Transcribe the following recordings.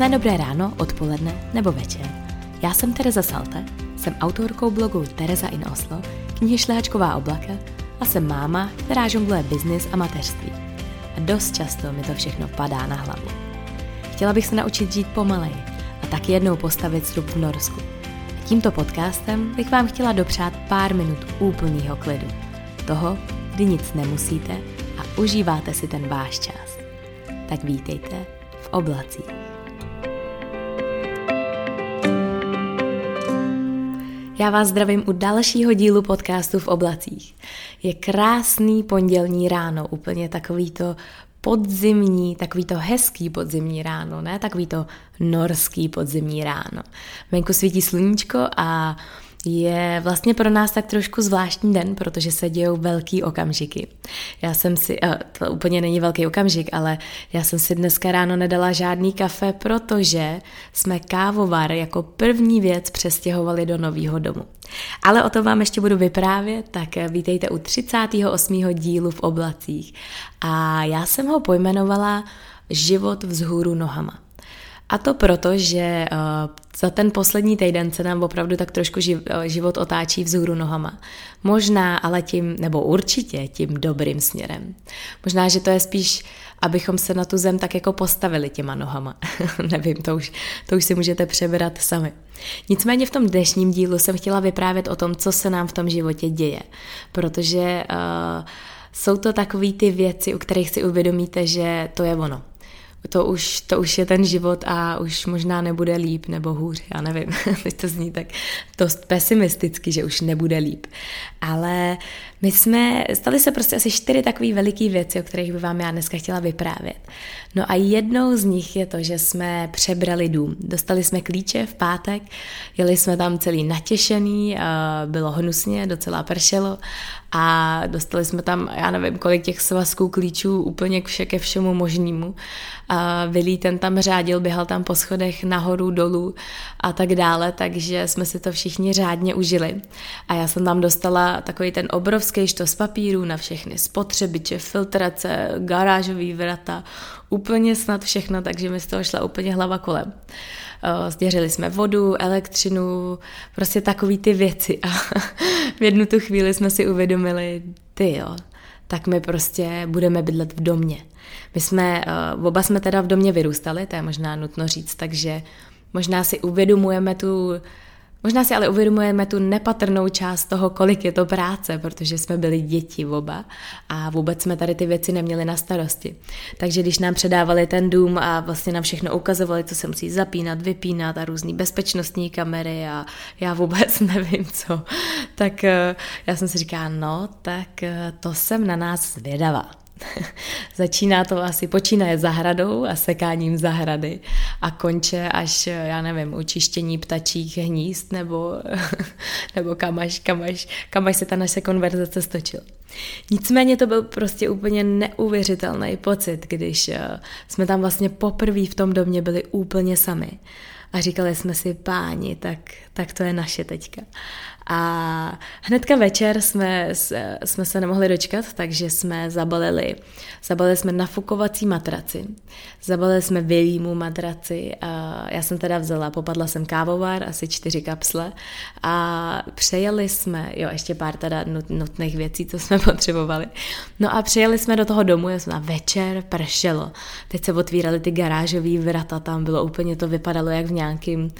Krásné dobré ráno, odpoledne nebo večer. Já jsem Tereza Salte, jsem autorkou blogu Tereza in Oslo, knihy Šlehačková oblaka a jsem máma, která žongluje biznis a mateřství. A dost často mi to všechno padá na hlavu. Chtěla bych se naučit žít pomaleji a taky jednou postavit strup v Norsku. A tímto podcastem bych vám chtěla dopřát pár minut úplného klidu. Toho, kdy nic nemusíte a užíváte si ten váš čas. Tak vítejte v oblacích. Já vás zdravím u dalšího dílu podcastu v oblacích. Je krásný pondělní ráno, úplně takový to podzimní, takový to hezký podzimní ráno, ne takový to norský podzimní ráno. Venku svítí sluníčko a je vlastně pro nás tak trošku zvláštní den, protože se dějou velký okamžiky. Já jsem si, to úplně není velký okamžik, ale já jsem si dneska ráno nedala žádný kafe, protože jsme kávovar jako první věc přestěhovali do nového domu. Ale o tom vám ještě budu vyprávět, tak vítejte u 38. dílu v oblacích. A já jsem ho pojmenovala Život vzhůru nohama. A to proto, že uh, za ten poslední týden se nám opravdu tak trošku uh, život otáčí vzhůru nohama. Možná ale tím, nebo určitě tím dobrým směrem. Možná, že to je spíš, abychom se na tu zem tak jako postavili těma nohama. Nevím, to už, to už si můžete přebrat sami. Nicméně v tom dnešním dílu jsem chtěla vyprávět o tom, co se nám v tom životě děje. Protože uh, jsou to takové ty věci, u kterých si uvědomíte, že to je ono to už, to už je ten život a už možná nebude líp nebo hůř, já nevím, teď to zní tak dost pesimisticky, že už nebude líp. Ale my jsme, stali se prostě asi čtyři takové veliké věci, o kterých by vám já dneska chtěla vyprávět. No a jednou z nich je to, že jsme přebrali dům. Dostali jsme klíče v pátek, jeli jsme tam celý natěšený, bylo hnusně, docela pršelo a dostali jsme tam, já nevím, kolik těch svazků klíčů úplně ke všemu možnému. A Vilí ten tam řádil, běhal tam po schodech nahoru, dolů a tak dále, takže jsme si to všichni řádně užili. A já jsem tam dostala takový ten obrovský štos papíru na všechny spotřebiče, filtrace, garážový vrata, úplně snad všechno, takže mi z toho šla úplně hlava kolem. Sděřili jsme vodu, elektřinu, prostě takový ty věci a v jednu tu chvíli jsme si uvědomili, ty jo, tak my prostě budeme bydlet v domě. My jsme, oba jsme teda v domě vyrůstali, to je možná nutno říct, takže možná si uvědomujeme tu Možná si ale uvědomujeme tu nepatrnou část toho, kolik je to práce, protože jsme byli děti oba a vůbec jsme tady ty věci neměli na starosti. Takže když nám předávali ten dům a vlastně nám všechno ukazovali, co se musí zapínat, vypínat a různé bezpečnostní kamery a já vůbec nevím co, tak eh, já jsem si říkala, no, tak eh, to jsem na nás zvědavá. Začíná to asi, počínaje zahradou a sekáním zahrady a konče až, já nevím, učištění ptačích hnízd nebo, nebo kam až, kam, až, kam až se ta naše konverzace stočila. Nicméně to byl prostě úplně neuvěřitelný pocit, když eh, jsme tam vlastně poprvé v tom domě byli úplně sami. A říkali jsme si, páni, tak, tak to je naše teďka. A hnedka večer jsme, jsme se nemohli dočkat, takže jsme zabalili, zabalili jsme nafukovací matraci, zabalili jsme vilímu matraci a já jsem teda vzala, popadla jsem kávovar, asi čtyři kapsle a přejeli jsme, jo, ještě pár teda nutných věcí, co jsme potřebovali. No a přejeli jsme do toho domu, jsme na večer, pršelo. Teď se otvíraly ty garážové vrata, tam bylo úplně to vypadalo jak v nějakým,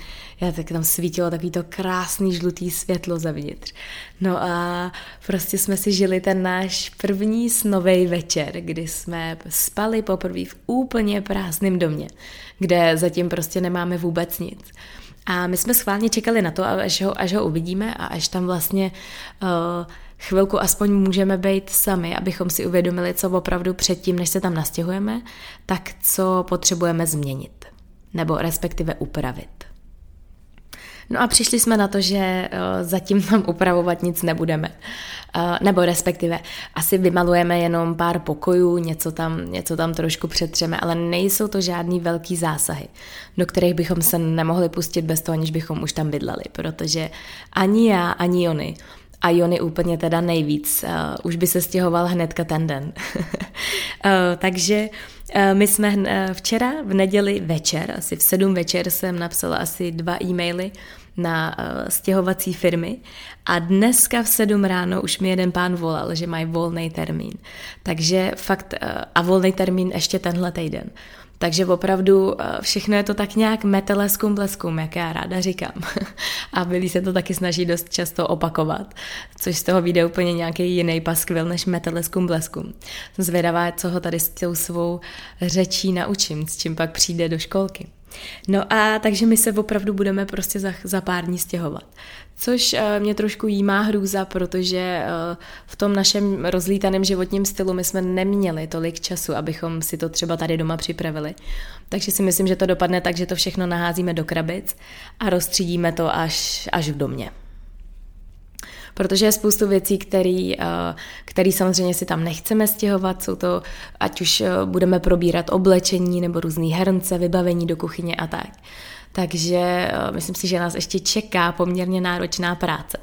já tak tam svítilo takový to krásný žlutý světlo zevnitř. No a prostě jsme si žili ten náš první snový večer, kdy jsme spali poprvé v úplně prázdném domě, kde zatím prostě nemáme vůbec nic. A my jsme schválně čekali na to, až ho, až ho uvidíme a až tam vlastně uh, chvilku aspoň můžeme být sami, abychom si uvědomili, co opravdu předtím, než se tam nastěhujeme, tak co potřebujeme změnit. Nebo respektive upravit. No a přišli jsme na to, že uh, zatím tam upravovat nic nebudeme. Uh, nebo respektive asi vymalujeme jenom pár pokojů, něco tam, něco tam trošku přetřeme, ale nejsou to žádný velký zásahy, do kterých bychom se nemohli pustit bez toho, aniž bychom už tam bydleli, protože ani já, ani oni a Jony úplně teda nejvíc. Uh, už by se stěhoval hnedka ten den. uh, takže eh, my jsme včera v neděli večer, asi v sedm večer jsem napsala asi dva e-maily na stěhovací firmy a dneska v sedm ráno už mi jeden pán volal, že mají volný termín. Takže fakt, a volný termín ještě tenhle týden. Takže opravdu eh, všechno je to tak nějak meteleskum bleskum, jak já ráda říkám. A byli se to taky snaží dost často opakovat, což z toho vyjde úplně nějaký jiný paskvil než meteleskum bleskum. Jsem zvědavá, co ho tady s tou svou řečí naučím, s čím pak přijde do školky. No a takže my se opravdu budeme prostě za, za pár dní stěhovat. Což uh, mě trošku jímá hrůza, protože uh, v tom našem rozlítaném životním stylu my jsme neměli tolik času, abychom si to třeba tady doma připravili. Takže si myslím, že to dopadne tak, že to všechno naházíme do krabic a rozstřídíme to až, až v domě protože je spoustu věcí, který, eh, který samozřejmě si tam nechceme stěhovat, jsou to, ať už budeme probírat oblečení nebo různé hrnce, vybavení do kuchyně a tak. Takže uh, myslím si, že nás ještě čeká poměrně náročná práce.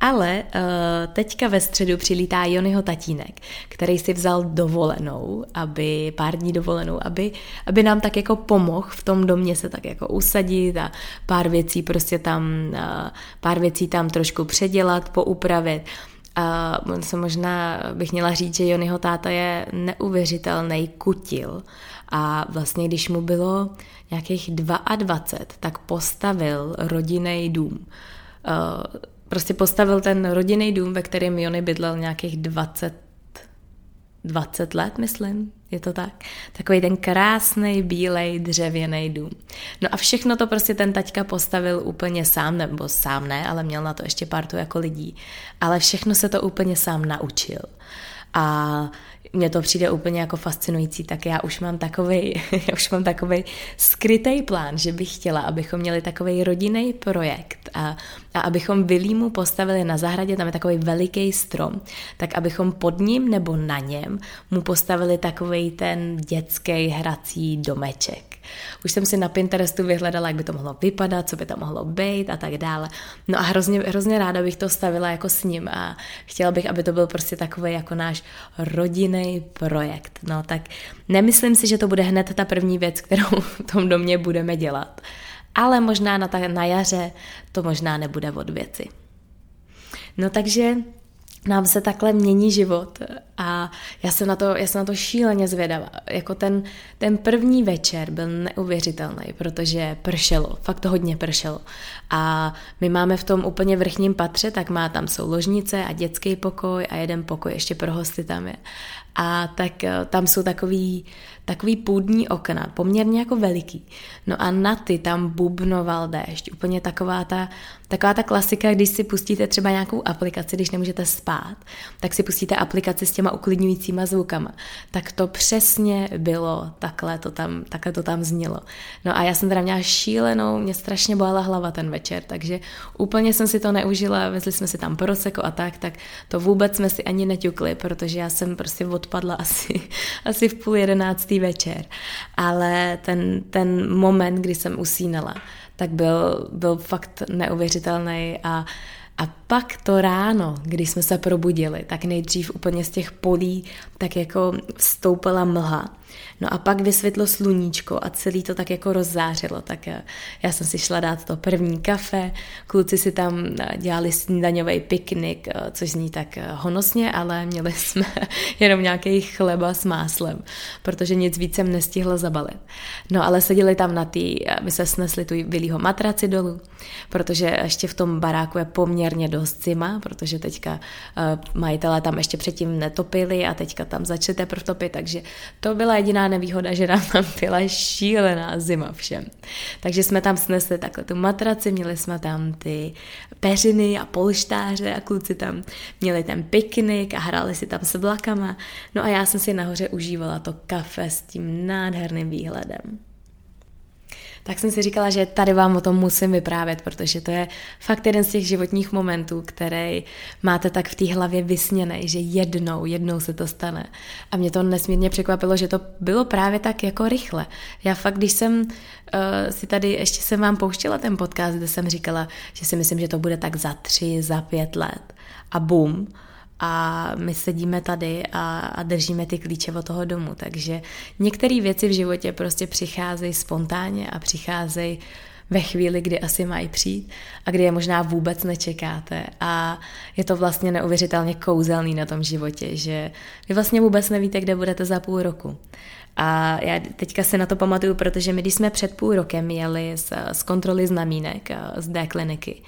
Ale uh, teďka ve středu přilítá Jonyho tatínek, který si vzal dovolenou, aby pár dní dovolenou, aby, aby nám tak jako pomohl v tom domě se tak jako usadit a pár věcí prostě tam, uh, pár věcí tam trošku předělat, poupravit. A se možná bych měla říct, že Jonyho táta je neuvěřitelný kutil. A vlastně, když mu bylo nějakých 22, tak postavil rodinný dům. Eh, prostě postavil ten rodinný dům, ve kterém Jony bydlel nějakých 20 20 let, myslím, je to tak. Takový ten krásný, bílej, dřevěný dům. No a všechno to prostě ten taťka postavil úplně sám, nebo sám ne, ale měl na to ještě partu jako lidí. Ale všechno se to úplně sám naučil. A mně to přijde úplně jako fascinující, tak já už mám takový, já už mám takový skrytý plán, že bych chtěla, abychom měli takový rodinný projekt a, a abychom Vilímu postavili na zahradě, tam je takový veliký strom, tak abychom pod ním nebo na něm mu postavili takový ten dětský hrací domeček. Už jsem si na Pinterestu vyhledala, jak by to mohlo vypadat, co by to mohlo být a tak dále. No a hrozně, hrozně ráda bych to stavila jako s ním a chtěla bych, aby to byl prostě takový jako náš rodinný projekt. No tak nemyslím si, že to bude hned ta první věc, kterou v tom domě budeme dělat. Ale možná na, ta, na jaře to možná nebude od věci. No takže nám se takhle mění život a já jsem na to, já jsem na to šíleně zvědavá. Jako ten, ten první večer byl neuvěřitelný, protože pršelo, fakt hodně pršelo. A my máme v tom úplně vrchním patře, tak má tam jsou ložnice a dětský pokoj a jeden pokoj ještě pro hosty tam je. A tak eh, tam jsou takový, takový půdní okna, poměrně jako veliký. No a na ty tam bubnoval déšť. Úplně taková ta, taková ta klasika, když si pustíte třeba nějakou aplikaci, když nemůžete spát, tak si pustíte aplikaci s těma uklidňujícíma zvukama. Tak to přesně bylo, takhle to tam, takhle to tam znělo. No a já jsem teda měla šílenou, mě strašně bolela hlava ten večer, takže úplně jsem si to neužila, vezli jsme si tam proseko a tak, tak to vůbec jsme si ani neťukli, protože já jsem prostě odpadla asi, asi v půl jedenáctý večer. Ale ten, ten moment, kdy jsem usínala, tak byl, byl fakt neuvěřitelný a a pak to ráno, když jsme se probudili, tak nejdřív úplně z těch polí tak jako vstoupila mlha. No a pak vysvětlo sluníčko a celý to tak jako rozzářilo, tak eh, já jsem si šla dát to první kafe, kluci si tam eh, dělali snídaňový piknik, eh, což zní tak honosně, ale měli jsme jenom nějaký chleba s máslem, protože nic víc jsem nestihla zabalit. No ale seděli tam na tý, my se snesli tu vylýho matraci dolů, protože ještě v tom baráku je poměrně dost zima, protože teďka majitelé tam ještě předtím netopili a teďka tam začali teprve topit, takže to byla jediná nevýhoda, že nám tam byla šílená zima všem. Takže jsme tam snesli takhle tu matraci, měli jsme tam ty peřiny a polštáře a kluci tam měli ten piknik a hráli si tam s vlakama. No a já jsem si nahoře užívala to kafe s tím nádherným výhledem tak jsem si říkala, že tady vám o tom musím vyprávět, protože to je fakt jeden z těch životních momentů, který máte tak v té hlavě vysněný, že jednou, jednou se to stane. A mě to nesmírně překvapilo, že to bylo právě tak jako rychle. Já fakt, když jsem uh, si tady, ještě jsem vám pouštěla ten podcast, kde jsem říkala, že si myslím, že to bude tak za tři, za pět let. A bum, a my sedíme tady a, a držíme ty klíče od toho domu. Takže některé věci v životě prostě přicházejí spontánně a přicházejí ve chvíli, kdy asi mají přijít a kdy je možná vůbec nečekáte. A je to vlastně neuvěřitelně kouzelný na tom životě, že vy vlastně vůbec nevíte, kde budete za půl roku. A já teďka se na to pamatuju, protože my, když jsme před půl rokem jeli z, z kontroly znamínek z D kliniky,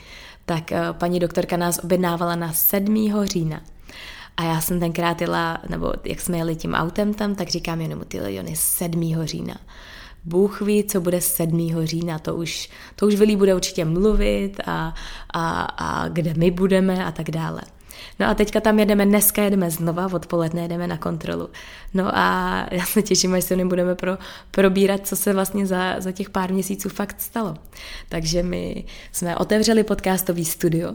tak eh, paní doktorka nás objednávala na 7. října. A já jsem tenkrát jela, nebo jak jsme jeli tím autem tam, tak říkám jenom ty Jony 7. října. Bůh ví, co bude 7. října, to už, to už Vilí bude určitě mluvit a, a, a kde my budeme a tak dále. No a teďka tam jedeme, dneska jedeme znova, odpoledne jedeme na kontrolu. No a já se těším, až se budeme pro, probírat, co se vlastně za, za těch pár měsíců fakt stalo. Takže my jsme otevřeli podcastový studio.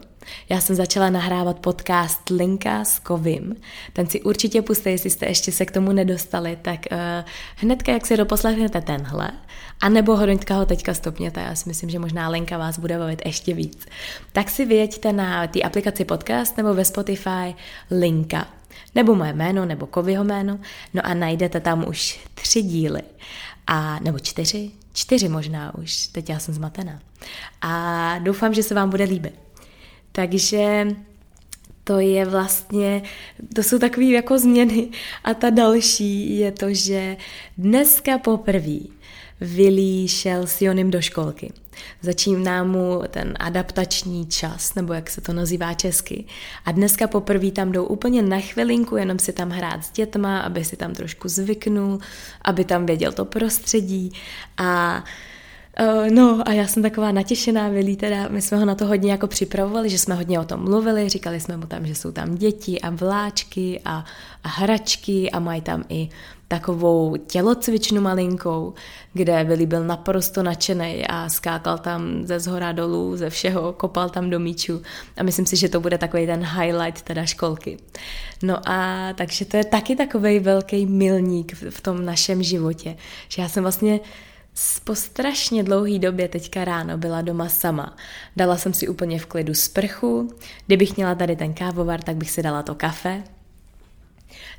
Já jsem začala nahrávat podcast Linka s Kovim. Ten si určitě puste, jestli jste ještě se k tomu nedostali, tak uh, hnedka, jak si doposlechnete tenhle, a nebo hnedka ho teďka stopněte, já si myslím, že možná Lenka vás bude bavit ještě víc, tak si vyjeďte na té aplikaci podcast nebo ve Spotify Linka nebo moje jméno, nebo Kovyho jméno, no a najdete tam už tři díly, a, nebo čtyři, čtyři možná už, teď já jsem zmatená. A doufám, že se vám bude líbit. Takže to je vlastně, to jsou takové jako změny. A ta další je to, že dneska poprvé Willy šel s Jonem do školky. Začíná mu ten adaptační čas, nebo jak se to nazývá česky. A dneska poprvé tam jdou úplně na chvilinku, jenom si tam hrát s dětma, aby si tam trošku zvyknul, aby tam věděl to prostředí. A Uh, no a já jsem taková natěšená, Vili, teda my jsme ho na to hodně jako připravovali, že jsme hodně o tom mluvili, říkali jsme mu tam, že jsou tam děti a vláčky a, a hračky a mají tam i takovou tělocvičnu malinkou, kde Vili byl naprosto nadšený a skákal tam ze zhora dolů, ze všeho, kopal tam do míču a myslím si, že to bude takový ten highlight teda školky. No a takže to je taky takový velký milník v tom našem životě, že já jsem vlastně po strašně dlouhý době teďka ráno byla doma sama. Dala jsem si úplně v klidu sprchu, kdybych měla tady ten kávovar, tak bych si dala to kafe,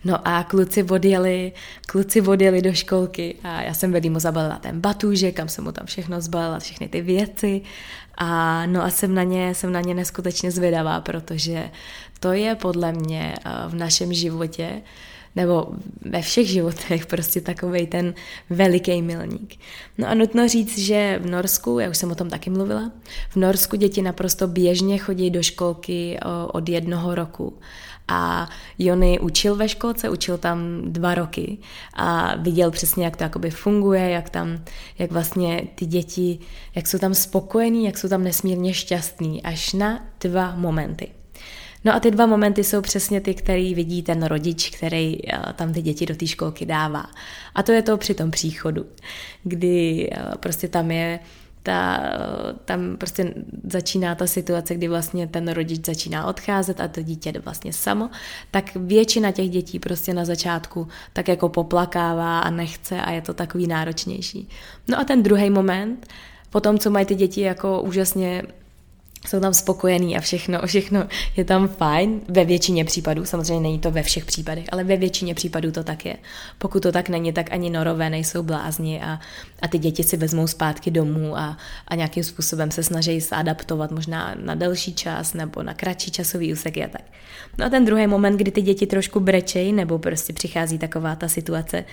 No a kluci odjeli, kluci odjeli do školky a já jsem vedl mu zabalila ten batůže, kam jsem mu tam všechno zbalila, všechny ty věci a no a jsem na ně, jsem na ně neskutečně zvědavá, protože to je podle mě eh, v našem životě nebo ve všech životech prostě takový ten veliký milník. No a nutno říct, že v Norsku, já už jsem o tom taky mluvila, v Norsku děti naprosto běžně chodí do školky od jednoho roku. A Jony učil ve školce, učil tam dva roky a viděl přesně, jak to jakoby funguje, jak tam, jak vlastně ty děti, jak jsou tam spokojení, jak jsou tam nesmírně šťastní, až na dva momenty. No a ty dva momenty jsou přesně ty, který vidí ten rodič, který eh, tam ty děti do té školky dává. A to je to při tom příchodu, kdy eh, prostě tam je ta, tam prostě začíná ta situace, kdy vlastně ten rodič začíná odcházet a to dítě jde vlastně samo, tak většina těch dětí prostě na začátku tak jako poplakává a nechce a je to takový náročnější. No a ten druhý moment, potom, co mají ty děti jako úžasně jsou tam spokojení a všechno, všechno je tam fajn, ve většině případů, samozřejmě není to ve všech případech, ale ve většině případů to tak je. Pokud to tak není, tak ani norové nejsou blázni a, a ty děti si vezmou zpátky domů a, a nějakým způsobem se snaží se adaptovat možná na delší čas nebo na kratší časový úsek a tak. No a ten druhý moment, kdy ty děti trošku brečej nebo prostě přichází taková ta situace,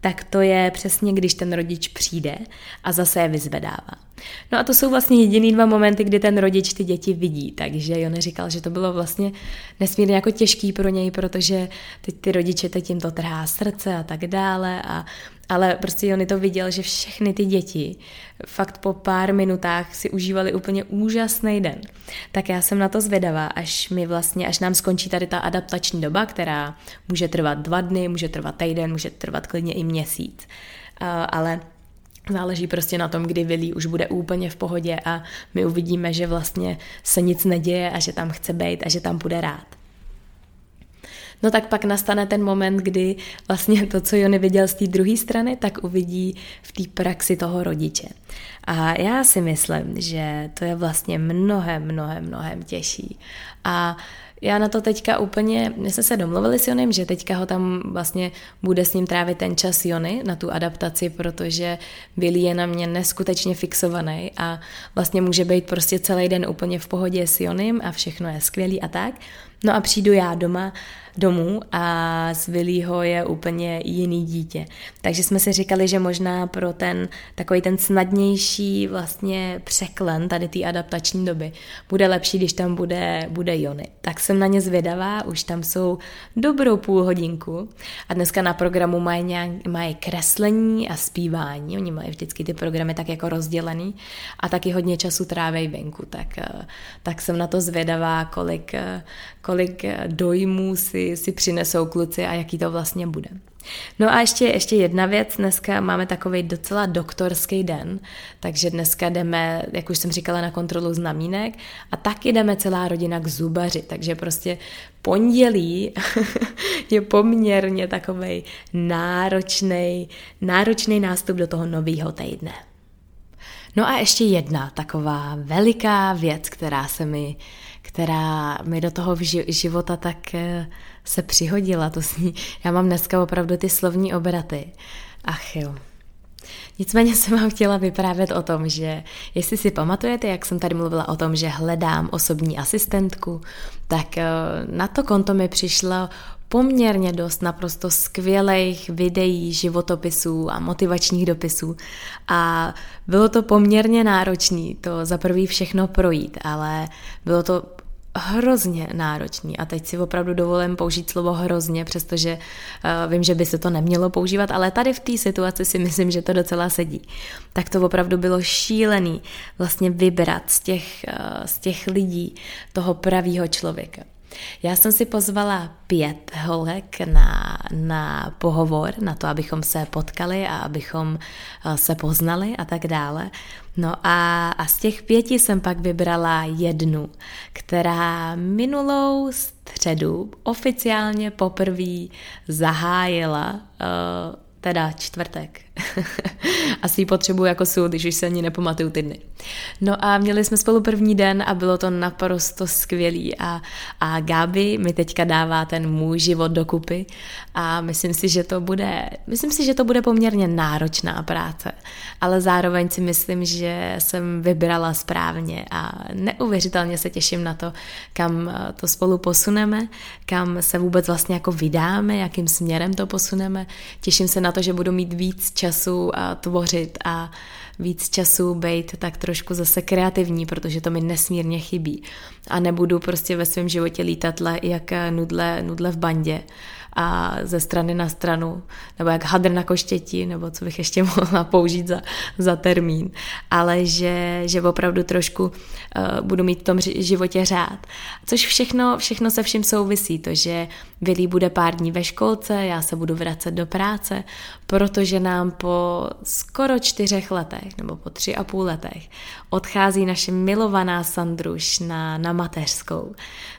tak to je přesně, když ten rodič přijde a zase je vyzvedává. No a to jsou vlastně jediný dva momenty, kdy ten rodič ty děti vidí, takže Jon říkal, že to bylo vlastně nesmírně jako těžký pro něj, protože teď ty rodiče teď jim to trhá srdce a tak dále a ale prostě Jony to viděl, že všechny ty děti fakt po pár minutách si užívali úplně úžasný den. Tak já jsem na to zvědavá, až mi vlastně, až nám skončí tady ta adaptační doba, která může trvat dva dny, může trvat týden, může trvat klidně i měsíc. Uh, ale Záleží prostě na tom, kdy Willy už bude úplně v pohodě a my uvidíme, že vlastně se nic neděje a že tam chce být a že tam bude rád. No tak pak nastane ten moment, kdy vlastně to, co Jony viděl z té druhé strany, tak uvidí v té praxi toho rodiče. A já si myslím, že to je vlastně mnohem, mnohem, mnohem těžší. A já na to teďka úplně, my jsme se domluvili s Jonem, že teďka ho tam vlastně bude s ním trávit ten čas Jony na tu adaptaci, protože Billy je na mě neskutečně fixovaný a vlastně může být prostě celý den úplně v pohodě s Jonem a všechno je skvělý a tak. No a přijdu já doma domů a z Willího je úplně jiný dítě. Takže jsme si říkali, že možná pro ten takový ten snadnější vlastně překlen tady té adaptační doby bude lepší, když tam bude, bude Jony. Tak jsem na ně zvědavá, už tam jsou dobrou půl hodinku a dneska na programu mají, nějak, mají kreslení a zpívání, oni mají vždycky ty programy tak jako rozdělený a taky hodně času trávejí venku, tak, eh, tak jsem na to zvědavá, kolik, eh, kolik dojmů si, si přinesou kluci a jaký to vlastně bude. No a ještě, ještě jedna věc, dneska máme takový docela doktorský den, takže dneska jdeme, jak už jsem říkala, na kontrolu znamínek a taky jdeme celá rodina k zubaři, takže prostě pondělí je poměrně takový náročný, náročný nástup do toho nového týdne. No a ještě jedna taková veliká věc, která se mi která mi do toho života tak eh, se přihodila. To sní. Já mám dneska opravdu ty slovní obraty. Ach jo. Nicméně jsem vám chtěla vyprávět o tom, že jestli si pamatujete, jak jsem tady mluvila o tom, že hledám osobní asistentku, tak eh, na to konto mi přišlo poměrně dost naprosto skvělých videí, životopisů a motivačních dopisů a bylo to poměrně náročné to za prvý všechno projít, ale bylo to hrozně náročný a teď si opravdu dovolím použít slovo hrozně, přestože uh, vím, že by se to nemělo používat, ale tady v té situaci si myslím, že to docela sedí. Tak to opravdu bylo šílený vlastně vybrat z těch, uh, z těch lidí toho pravýho člověka. Já jsem si pozvala pět holek na, na pohovor, na to, abychom se potkali a abychom eh, se poznali a tak dále. No a, a z těch pěti jsem pak vybrala jednu, která minulou středu oficiálně poprvé zahájila uh, teda čtvrtek. Asi ji potřebuji jako sůl, když už se ani nepamatuju ty dny. No a měli jsme spolu první den a bylo to naprosto skvělý a, a Gabi mi teďka dává ten můj život dokupy a myslím si, že to bude, myslím si, že to bude poměrně náročná práce, ale zároveň si myslím, že jsem vybrala správně a neuvěřitelně se těším na to, kam to spolu posuneme, kam se vůbec vlastně jako vydáme, jakým směrem to posuneme. Těším se na to, že budu mít víc času a tvořit a víc času být tak trošku zase kreativní, protože to mi nesmírně chybí. A nebudu prostě ve svém životě lítat jak nudle, nudle v bandě a ze strany na stranu, nebo jak hadr na koštěti, nebo co bych ještě mohla použít za, za termín, ale že, že opravdu trošku uh, budu mít v tom životě řád. Což všechno, všechno se vším souvisí, to, že Vilí bude pár dní ve školce, já se budu vracet do práce, protože nám po skoro čtyřech letech, nebo po tři a půl letech, odchází naše milovaná Sandruš na, na mateřskou.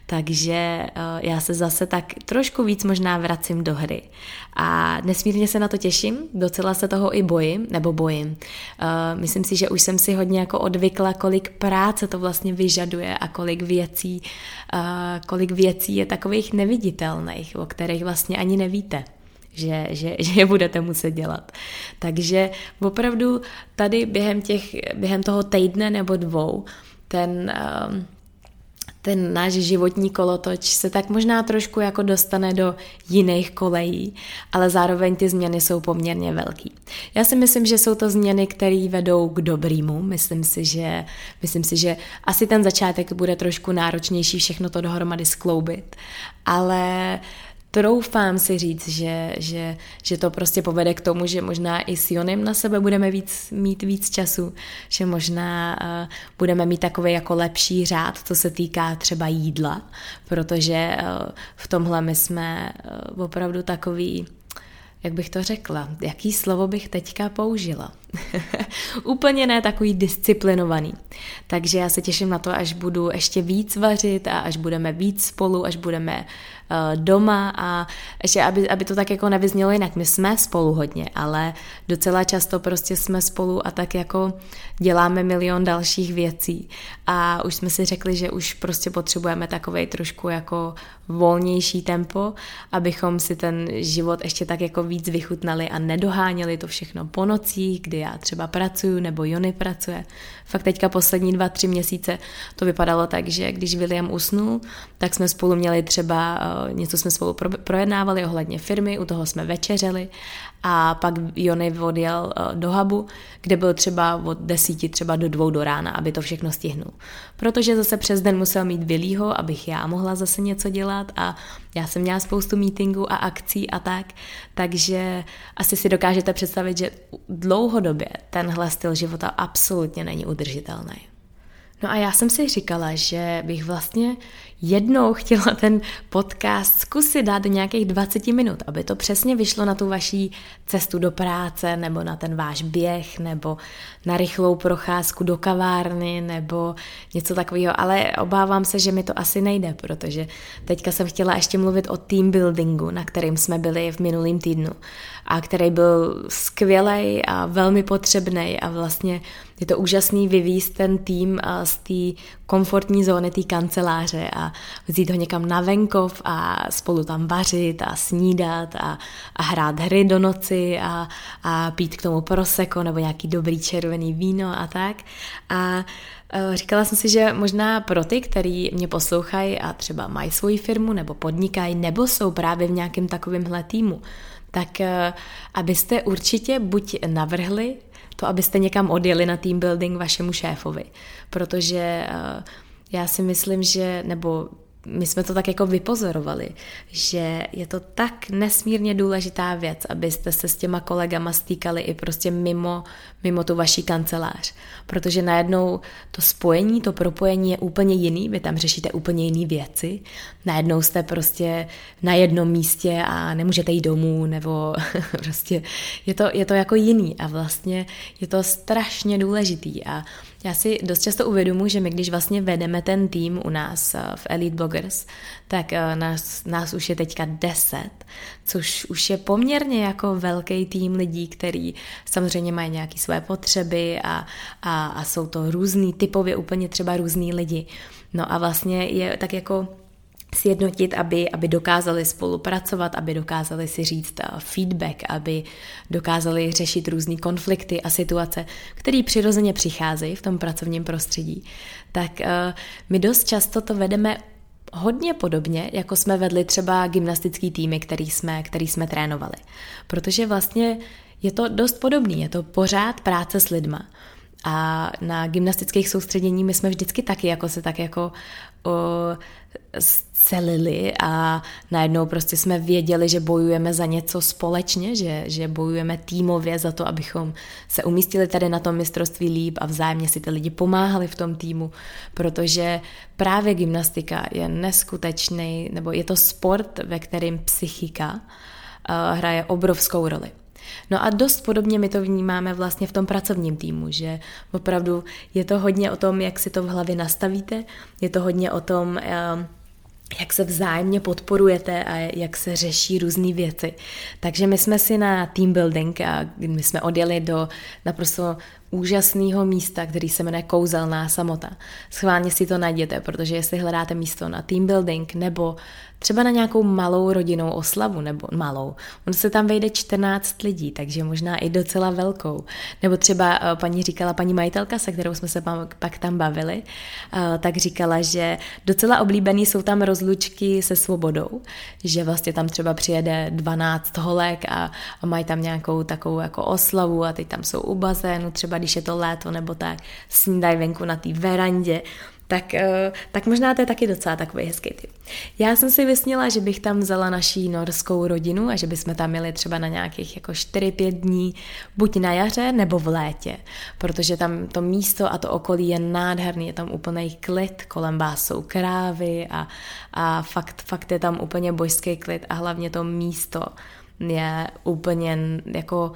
Takže uh, já se zase tak trošku víc možná vracím do hry. A nesmírně se na to těším, docela se toho i bojím, nebo bojím. Uh, myslím si, že už jsem si hodně jako odvykla, kolik práce to vlastně vyžaduje a kolik věcí, uh, kolik věcí je takových neviditelných, o kterých vlastně ani nevíte že, že, že je budete muset dělat. Takže opravdu tady během, těch, během toho týdne nebo dvou ten, um, ten náš životní kolotoč se tak možná trošku jako dostane do jiných kolejí, ale zároveň ty změny jsou poměrně velký. Já si myslím, že jsou to změny, které vedou k dobrýmu. Myslím si, že, myslím si, že asi ten začátek bude trošku náročnější všechno to dohromady skloubit, ale uh, troufám si říct, že, že, že to prostě povede k tomu, že možná i s Jonem na sebe budeme víc, mít víc času, že možná uh, budeme mít takový jako lepší řád, co se týká třeba jídla, protože uh, v tomhle my jsme uh, opravdu takový jak bych to řekla, jaký slovo bych teďka použila. Úplně ne takový disciplinovaný. Takže já se těším na to, až budu ještě víc vařit a až budeme víc spolu, až budeme uh, doma a ještě, aby, aby to tak jako nevyznělo jinak. My jsme spolu hodně, ale docela často prostě jsme spolu a tak jako děláme milion dalších věcí. A už jsme si řekli, že už prostě potřebujeme takovej trošku jako volnější tempo, abychom si ten život ještě tak jako víc vychutnali a nedoháněli to všechno po nocích, kdy já třeba pracuju nebo Jony pracuje. Fakt teďka poslední dva, tři měsíce to vypadalo tak, že když William usnul, tak jsme spolu měli třeba, uh, něco jsme spolu projednávali ohledně firmy, u toho jsme večeřeli a pak Jony odjel uh, do hubu, kde byl třeba od desíti třeba do dvou do rána, aby to všechno stihnul. Protože zase přes den musel mít Vilího, abych já mohla zase něco dělat a já jsem měla spoustu meetingů a akcí a tak, takže asi si dokážete představit, že dlouhodobě tenhle styl života absolutně není udržitelný. No a já jsem si říkala, že bych vlastně jednou chtěla ten podcast zkusit dát do nějakých 20 minut, aby to přesně vyšlo na tu vaší cestu do práce, nebo na ten váš běh, nebo na rychlou procházku do kavárny, nebo něco takového, ale obávám se, že mi to asi nejde, protože teďka jsem chtěla ještě mluvit o team buildingu, na kterým jsme byli v minulým týdnu a který byl skvělý a velmi potřebný a vlastně je to úžasný vyvíst ten tým z té komfortní zóny té kanceláře a vzít ho někam na venkov a spolu tam vařit a snídat a, a hrát hry do noci a, a pít k tomu proseko nebo nějaký dobrý červený víno a tak. A e, Říkala jsem si, že možná pro ty, kteří mě poslouchají a třeba mají svoji firmu nebo podnikají, nebo jsou právě v nějakém takovémhle týmu, tak e, abyste určitě buď navrhli to, abyste někam odjeli na team building vašemu šéfovi. Protože uh, já si myslím, že, nebo my jsme to tak jako vypozorovali, že je to tak nesmírně důležitá věc, abyste se s těma kolegama stýkali i prostě mimo, mimo tu vaší kancelář. Protože najednou to spojení, to propojení je úplně jiný, vy tam řešíte úplně jiné věci. Najednou jste prostě na jednom místě a nemůžete jít domů, nebo prostě je to, je to jako jiný a vlastně je to strašně důležitý a já si dost často uvědomuji, že my když vlastně vedeme ten tým u nás eh, v Elite Bloggers, tak eh, nás, nás už je teďka deset, což už je poměrně jako velký tým lidí, který samozřejmě mají nějaké své potřeby a, a, a jsou to různý, typově úplně třeba různý lidi. No a vlastně je tak jako sjednotit, aby, aby dokázali spolupracovat, aby dokázali si říct uh, feedback, aby dokázali řešit různé konflikty a situace, které přirozeně přicházejí v tom pracovním prostředí, tak uh, my dost často to vedeme hodně podobně, jako jsme vedli třeba gymnastický týmy, který jsme, který jsme trénovali. Protože vlastně je to dost podobný, je to pořád práce s lidma. A na gymnastických soustředění my jsme vždycky taky jako se tak jako o, scelili a najednou prostě jsme věděli, že bojujeme za něco společně, že, že bojujeme týmově za to, abychom se umístili tady na tom mistrovství líp a vzájemně si ty lidi pomáhali v tom týmu, protože právě gymnastika je neskutečný, nebo je to sport, ve kterém psychika uh, hraje obrovskou roli. No a dost podobně my to vnímáme vlastně v tom pracovním týmu, že opravdu je to hodně o tom, jak si to v hlavě nastavíte, je to hodně o tom, uh, jak se vzájemně podporujete a jak se řeší různé věci. Takže my jsme si na team building a my jsme odjeli do naprosto úžasného místa, který se jmenuje Kouzelná samota. Schválně si to najděte, protože jestli hledáte místo na team building nebo třeba na nějakou malou rodinnou oslavu, nebo malou, on se tam vejde 14 lidí, takže možná i docela velkou. Nebo třeba eh, paní říkala, paní majitelka, se kterou jsme se pak tam bavili, eh, tak říkala, že docela oblíbený jsou tam rozlučky se svobodou, že vlastně tam třeba přijede 12 holek a, a mají tam nějakou takovou jako oslavu a teď tam jsou u bazénu třeba když je to léto nebo tak, snídají venku na té verandě, tak, eh, tak možná to je taky docela takový hezký typ. Já jsem si vysnila, že bych tam vzala naší norskou rodinu a že bychom tam měli třeba na nějakých jako 4-5 dní, buď na jaře nebo v létě, protože tam to místo a to okolí je nádherný, je tam úplný klid, kolem vás jsou krávy a, a fakt, fakt je tam úplně božský klid a hlavně to místo je úplně jako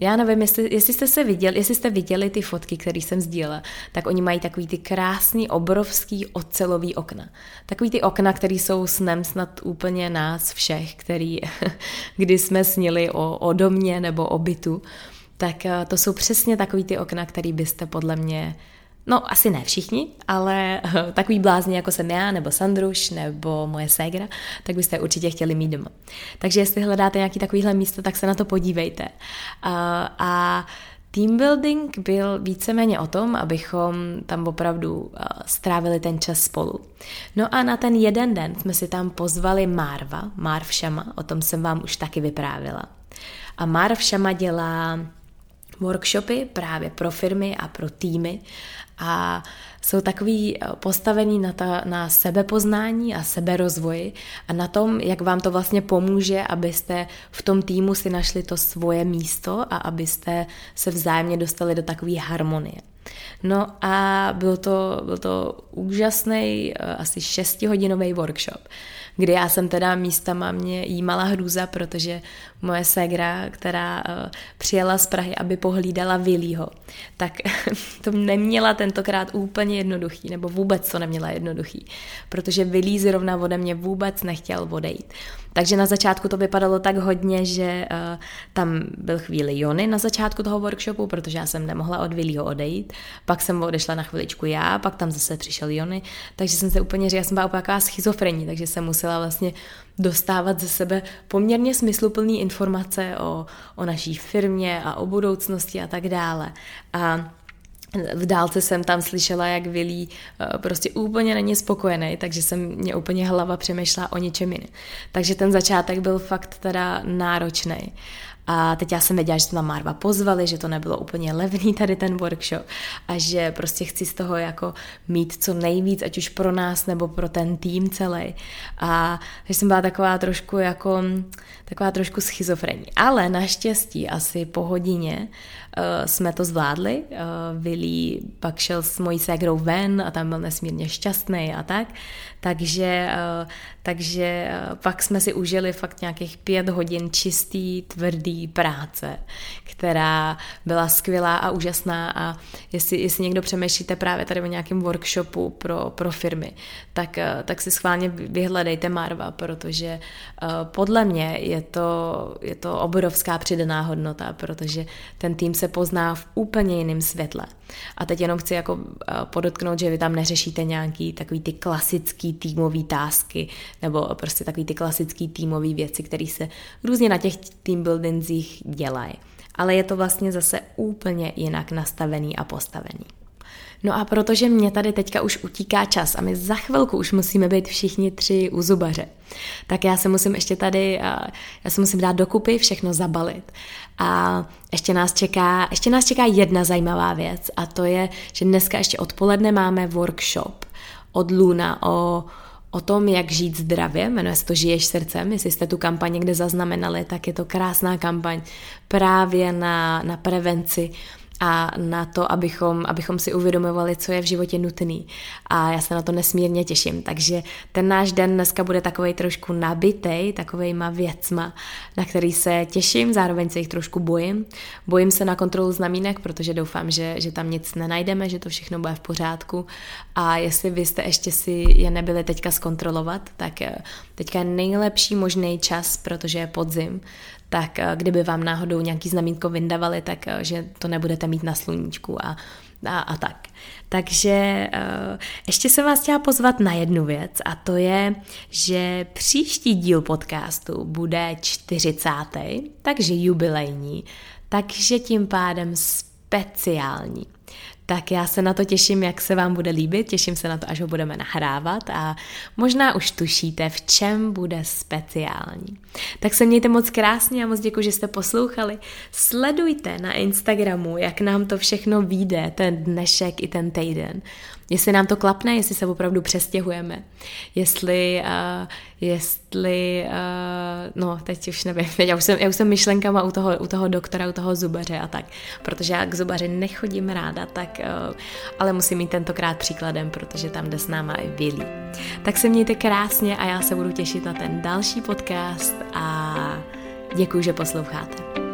já nevím, jestli, jestli jste se viděli, jestli jste viděli ty fotky, které jsem sdílela, tak oni mají takový ty krásný, obrovský ocelový okna. Takový ty okna, které jsou snem snad úplně nás všech, který, kdy jsme snili o, o domě nebo o bytu, tak eh, to jsou přesně takový ty okna, které byste podle mě No, asi ne všichni, ale takový blázni, jako jsem já, nebo Sandruš, nebo moje ségra, tak byste určitě chtěli mít doma. Takže jestli hledáte nějaký takovýhle místo, tak se na to podívejte. A, Team building byl víceméně o tom, abychom tam opravdu strávili ten čas spolu. No a na ten jeden den jsme si tam pozvali Marva, Marv Šama, o tom jsem vám už taky vyprávila. A Marv Šama dělá workshopy právě pro firmy a pro týmy a jsou takový eh, postavený na, ta, na sebepoznání a seberozvoji a na tom, jak vám to vlastně pomůže, abyste v tom týmu si našli to svoje místo a abyste se vzájemně dostali do takové harmonie. No a byl to, byl to úžasný eh, asi šestihodinový workshop, kdy já jsem teda místama mě jímala hrůza, protože moje ségra, která uh, přijela z Prahy, aby pohlídala Vilího, tak to neměla tentokrát úplně jednoduchý, nebo vůbec to neměla jednoduchý, protože Vilí zrovna ode mě vůbec nechtěl odejít. Takže na začátku to vypadalo tak hodně, že uh, tam byl chvíli Jony na začátku toho workshopu, protože já jsem nemohla od Vilího odejít, pak jsem odešla na chviličku já, pak tam zase přišel Jony, takže jsem se úplně, že já jsem byla taková schizofrení, takže jsem musela vlastně dostávat ze sebe poměrně smysluplné informace o, o naší firmě a o budoucnosti a tak dále. A v dálce jsem tam slyšela, jak Vilí eh, prostě úplně není spokojený, takže jsem mě úplně hlava přemýšlela o něčem jiném. Takže ten začátek byl fakt teda náročný. A teď já jsem věděla, že jsme Marva pozvali, že to nebylo úplně levný tady ten workshop a že prostě chci z toho jako mít co nejvíc, ať už pro nás nebo pro ten tým celý. A že jsem byla taková trošku jako, taková trošku schizofrení. Ale naštěstí asi po hodině jsme to zvládli. Uh, Willy pak šel s mojí ségrou ven a tam byl nesmírně šťastný a tak. Takže, uh, takže pak jsme si užili fakt nějakých pět hodin čistý, tvrdý práce, která byla skvělá a úžasná a jestli, jestli někdo přemýšlíte právě tady o nějakém workshopu pro, pro firmy, tak, tak si schválně vyhledejte Marva, protože podle mě je to, je to obrovská přidaná hodnota, protože ten tým se pozná v úplně jiném světle. A teď jenom chci jako podotknout, že vy tam neřešíte nějaký takový ty klasický týmový tásky nebo prostě takový ty klasický týmový věci, které se různě na těch team buildingzích dělají. Ale je to vlastně zase úplně jinak nastavený a postavený. No a protože mě tady teďka už utíká čas a my za chvilku už musíme být všichni tři u zubaře, tak já se musím ještě tady, já se musím dát dokupy, všechno zabalit. A ještě nás čeká, ještě nás čeká jedna zajímavá věc a to je, že dneska ještě odpoledne máme workshop od Luna o o tom, jak žít zdravě, jmenuje se to Žiješ srdcem, jestli jste tu kampaň někde zaznamenali, tak je to krásná kampaň právě na, na prevenci a na to, abychom, abychom si uvědomovali, co je v životě nutný. A já se na to nesmírně těším. Takže ten náš den dneska bude takovej trošku nabitej, takovejma věcma, na který se těším, zároveň se jich trošku bojím. Bojím se na kontrolu znamínek, protože doufám, že, že tam nic nenajdeme, že to všechno bude v pořádku. A jestli vy jste ještě si je nebyli teďka zkontrolovat, tak eh, teďka je nejlepší možný čas, protože je podzim, tak eh, kdyby vám náhodou nějaký znamínko vyndavali, tak eh, že to nebudete mít na sluníčku a, a, a tak. Takže uh, ještě jsem vás chtěla pozvat na jednu věc a to je, že příští díl podcastu bude 40. takže jubilejní, takže tím pádem speciální tak já se na to těším, jak se vám bude líbit, těším se na to, až ho budeme nahrávat a možná už tušíte, v čem bude speciální. Tak se mějte moc krásně a moc děkuji, že jste poslouchali. Sledujte na Instagramu, jak nám to všechno vyjde, ten dnešek i ten týden jestli nám to klapne, jestli se opravdu přestěhujeme, jestli, uh, jestli uh, no teď už nevím, já už jsem, já už jsem myšlenkama u toho, u toho doktora, u toho zubaře a tak, protože já k zubaři nechodím ráda, tak, uh, ale musím mít tentokrát příkladem, protože tam jde s náma i Billy. Tak se mějte krásně a já se budu těšit na ten další podcast a Děkuji, že posloucháte.